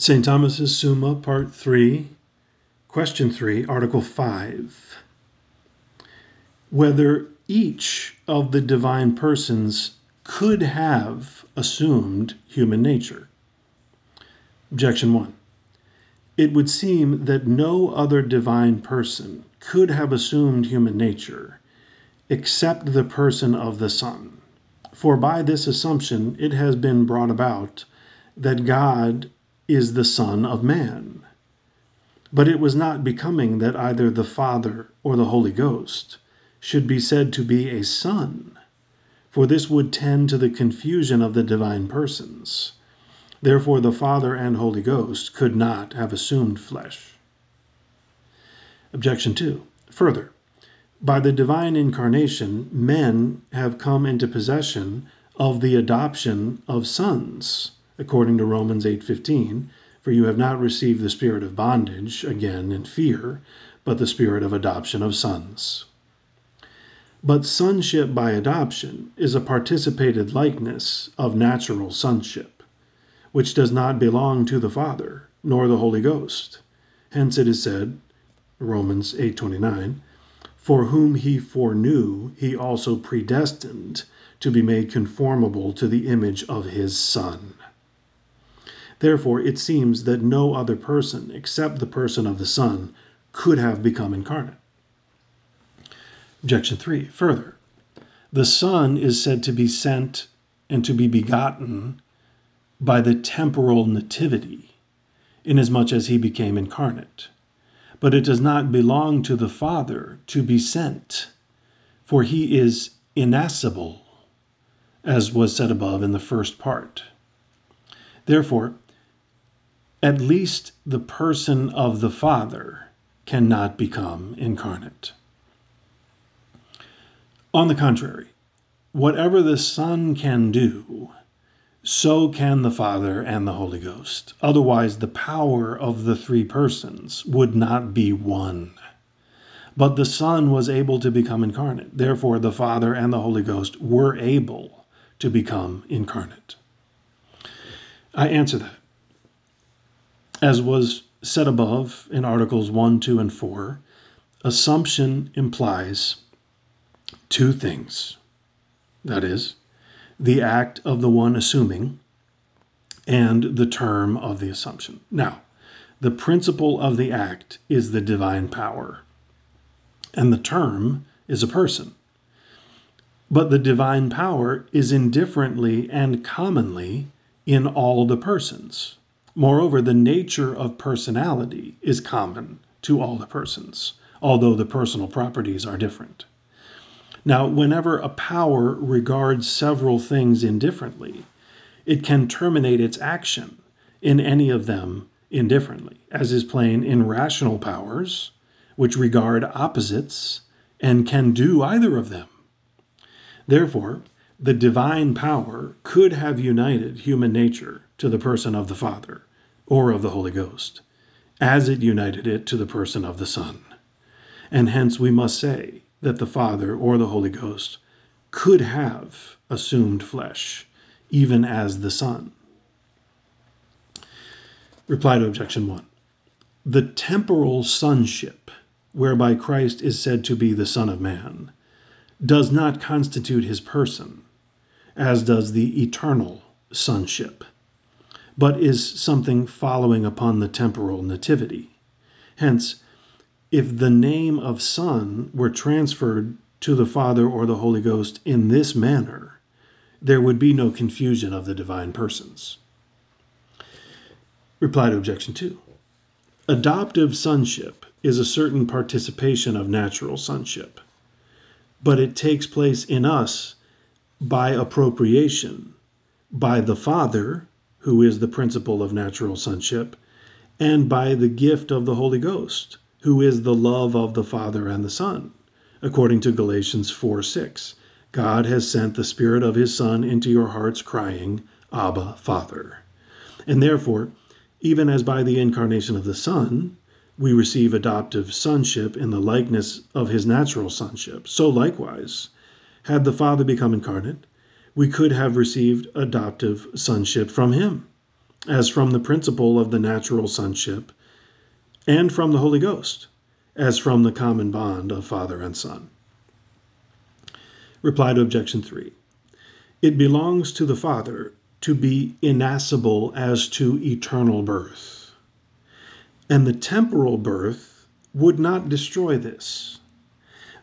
St. Thomas's Summa, Part 3, Question 3, Article 5. Whether each of the divine persons could have assumed human nature. Objection 1. It would seem that no other divine person could have assumed human nature except the person of the Son. For by this assumption it has been brought about that God is the Son of man. But it was not becoming that either the Father or the Holy Ghost should be said to be a Son, for this would tend to the confusion of the divine persons. Therefore, the Father and Holy Ghost could not have assumed flesh. Objection 2. Further, by the divine incarnation, men have come into possession of the adoption of sons, according to Romans 8:15, for you have not received the spirit of bondage again in fear, but the spirit of adoption of sons. But sonship by adoption is a participated likeness of natural sonship which does not belong to the Father, nor the Holy Ghost. Hence it is said, Romans 8:29, for whom he foreknew, he also predestined to be made conformable to the image of his Son. Therefore, it seems that no other person except the person of the Son could have become incarnate. Objection 3. Further, the Son is said to be sent and to be begotten by the temporal nativity, inasmuch as he became incarnate. But it does not belong to the Father to be sent, for he is innascible, as was said above in the first part. Therefore, at least the person of the Father cannot become incarnate. On the contrary, whatever the Son can do, so can the Father and the Holy Ghost. Otherwise, the power of the three persons would not be one. But the Son was able to become incarnate. Therefore, the Father and the Holy Ghost were able to become incarnate. I answer that. As was said above in Articles 1, 2, and 4, assumption implies two things. That is, the act of the one assuming, and the term of the assumption. Now, the principle of the act is the divine power, and the term is a person. But the divine power is indifferently and commonly in all the persons. Moreover, the nature of personality is common to all the persons, although the personal properties are different. Now, whenever a power regards several things indifferently, it can terminate its action in any of them indifferently, as is plain in rational powers, which regard opposites and can do either of them. Therefore, the divine power could have united human nature to the person of the Father or of the Holy Ghost, as it united it to the person of the Son. And hence we must say that the Father or the Holy Ghost could have assumed flesh, even as the Son. Reply to Objection 1. The temporal sonship, whereby Christ is said to be the Son of Man, does not constitute his person, as does the eternal sonship, but is something following upon the temporal nativity. Hence, if the name of Son were transferred to the Father or the Holy Ghost in this manner, there would be no confusion of the divine persons. Reply to Objection 2. Adoptive sonship is a certain participation of natural sonship, but it takes place in us by appropriation, by the Father, who is the principle of natural sonship, and by the gift of the Holy Ghost who is the love of the Father and the Son, according to Galatians 4 6. God has sent the Spirit of His Son into your hearts, crying, Abba, Father. And therefore, even as by the incarnation of the Son, we receive adoptive sonship in the likeness of his natural sonship, so likewise, had the Father become incarnate, we could have received adoptive sonship from him, as from the principle of the natural sonship, and from the Holy Ghost, as from the common bond of Father and Son. Reply to Objection 3. It belongs to the Father to be innascible as to eternal birth. And the temporal birth would not destroy this.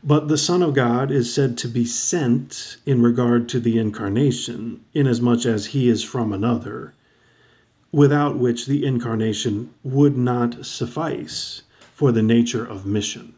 But the Son of God is said to be sent in regard to the incarnation, inasmuch as he is from another, without which the incarnation would not suffice for the nature of mission.